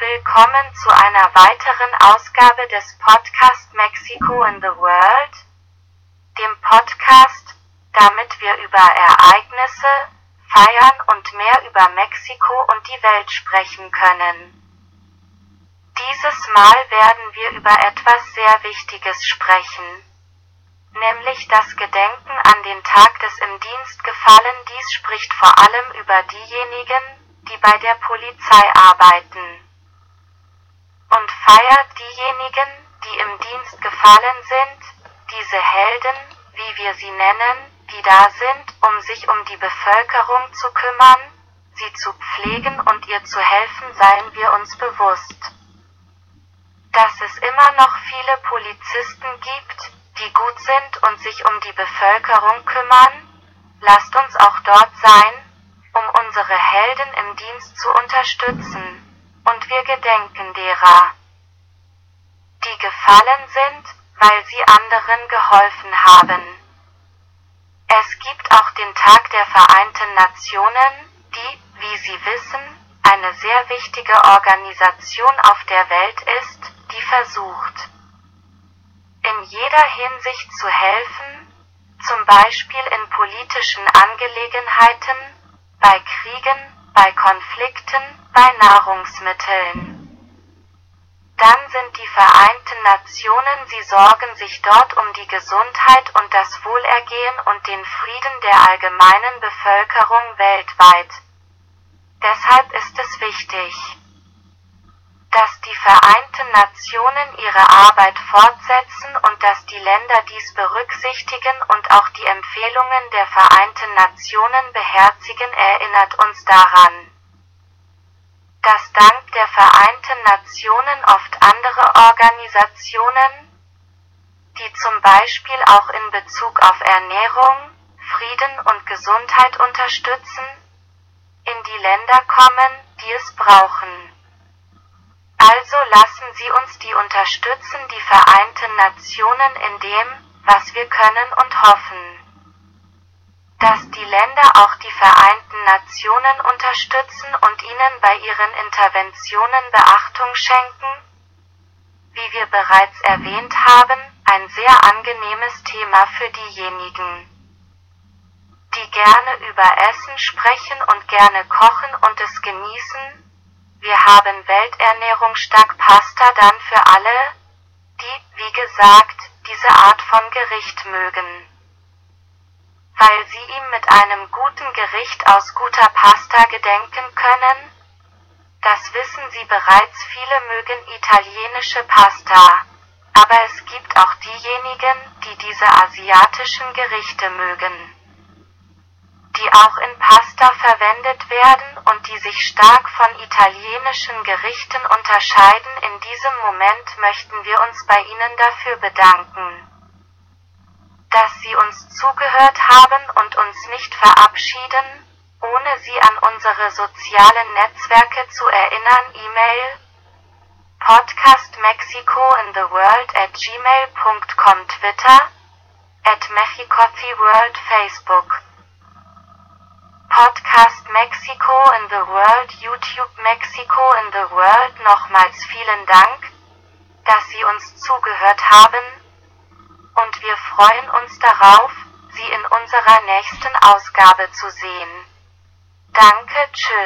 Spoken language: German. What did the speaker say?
willkommen zu einer weiteren Ausgabe des Podcast Mexico in the World, dem Podcast, damit wir über Ereignisse, Feiern und mehr über Mexiko und die Welt sprechen können. Dieses Mal werden wir über etwas sehr Wichtiges sprechen, nämlich das Gedenken an den Tag des im Dienst gefallen. Dies spricht vor allem über diejenigen, die bei der Polizei arbeiten feiert diejenigen, die im Dienst gefallen sind, diese Helden, wie wir sie nennen, die da sind, um sich um die Bevölkerung zu kümmern, sie zu pflegen und ihr zu helfen, seien wir uns bewusst, dass es immer noch viele Polizisten gibt, die gut sind und sich um die Bevölkerung kümmern, lasst uns auch dort sein, um unsere Helden im Dienst zu unterstützen, und wir gedenken derer, gefallen sind, weil sie anderen geholfen haben. Es gibt auch den Tag der Vereinten Nationen, die, wie Sie wissen, eine sehr wichtige Organisation auf der Welt ist, die versucht, in jeder Hinsicht zu helfen, zum Beispiel in politischen Angelegenheiten, bei Kriegen, bei Konflikten, bei Nahrungsmitteln. Dann sind die Vereinten Nationen, sie sorgen sich dort um die Gesundheit und das Wohlergehen und den Frieden der allgemeinen Bevölkerung weltweit. Deshalb ist es wichtig, dass die Vereinten Nationen ihre Arbeit fortsetzen und dass die Länder dies berücksichtigen und auch die Empfehlungen der Vereinten Nationen beherzigen erinnert uns daran, dass dank der Vereinten Nationen oft andere Organisationen, die zum Beispiel auch in Bezug auf Ernährung, Frieden und Gesundheit unterstützen, in die Länder kommen, die es brauchen. Also lassen Sie uns die unterstützen, die Vereinten Nationen in dem, was wir können und hoffen, dass die Länder auch die Vereinten Nationen unterstützen und ihnen bei ihren Interventionen Beachtung schenken, wie wir bereits erwähnt haben, ein sehr angenehmes Thema für diejenigen, die gerne über Essen sprechen und gerne kochen und es genießen, wir haben Welternährungstag Pasta dann für alle, die, wie gesagt, diese Art von Gericht mögen. Weil sie ihm mit einem guten Gericht aus guter Pasta gedenken können? Das wissen Sie bereits, viele mögen italienische Pasta. Aber es gibt auch diejenigen, die diese asiatischen Gerichte mögen die auch in Pasta verwendet werden und die sich stark von italienischen Gerichten unterscheiden. In diesem Moment möchten wir uns bei Ihnen dafür bedanken, uns zugehört haben und uns nicht verabschieden, ohne Sie an unsere sozialen Netzwerke zu erinnern. E-Mail Podcast Mexico in the World at gmail.com Twitter at Mexicothi World Facebook Podcast Mexico in the World YouTube Mexico in the World Nochmals vielen Dank, dass Sie uns zugehört haben, und wir freuen uns darauf, Sie in unserer nächsten Ausgabe zu sehen. Danke, tschüss.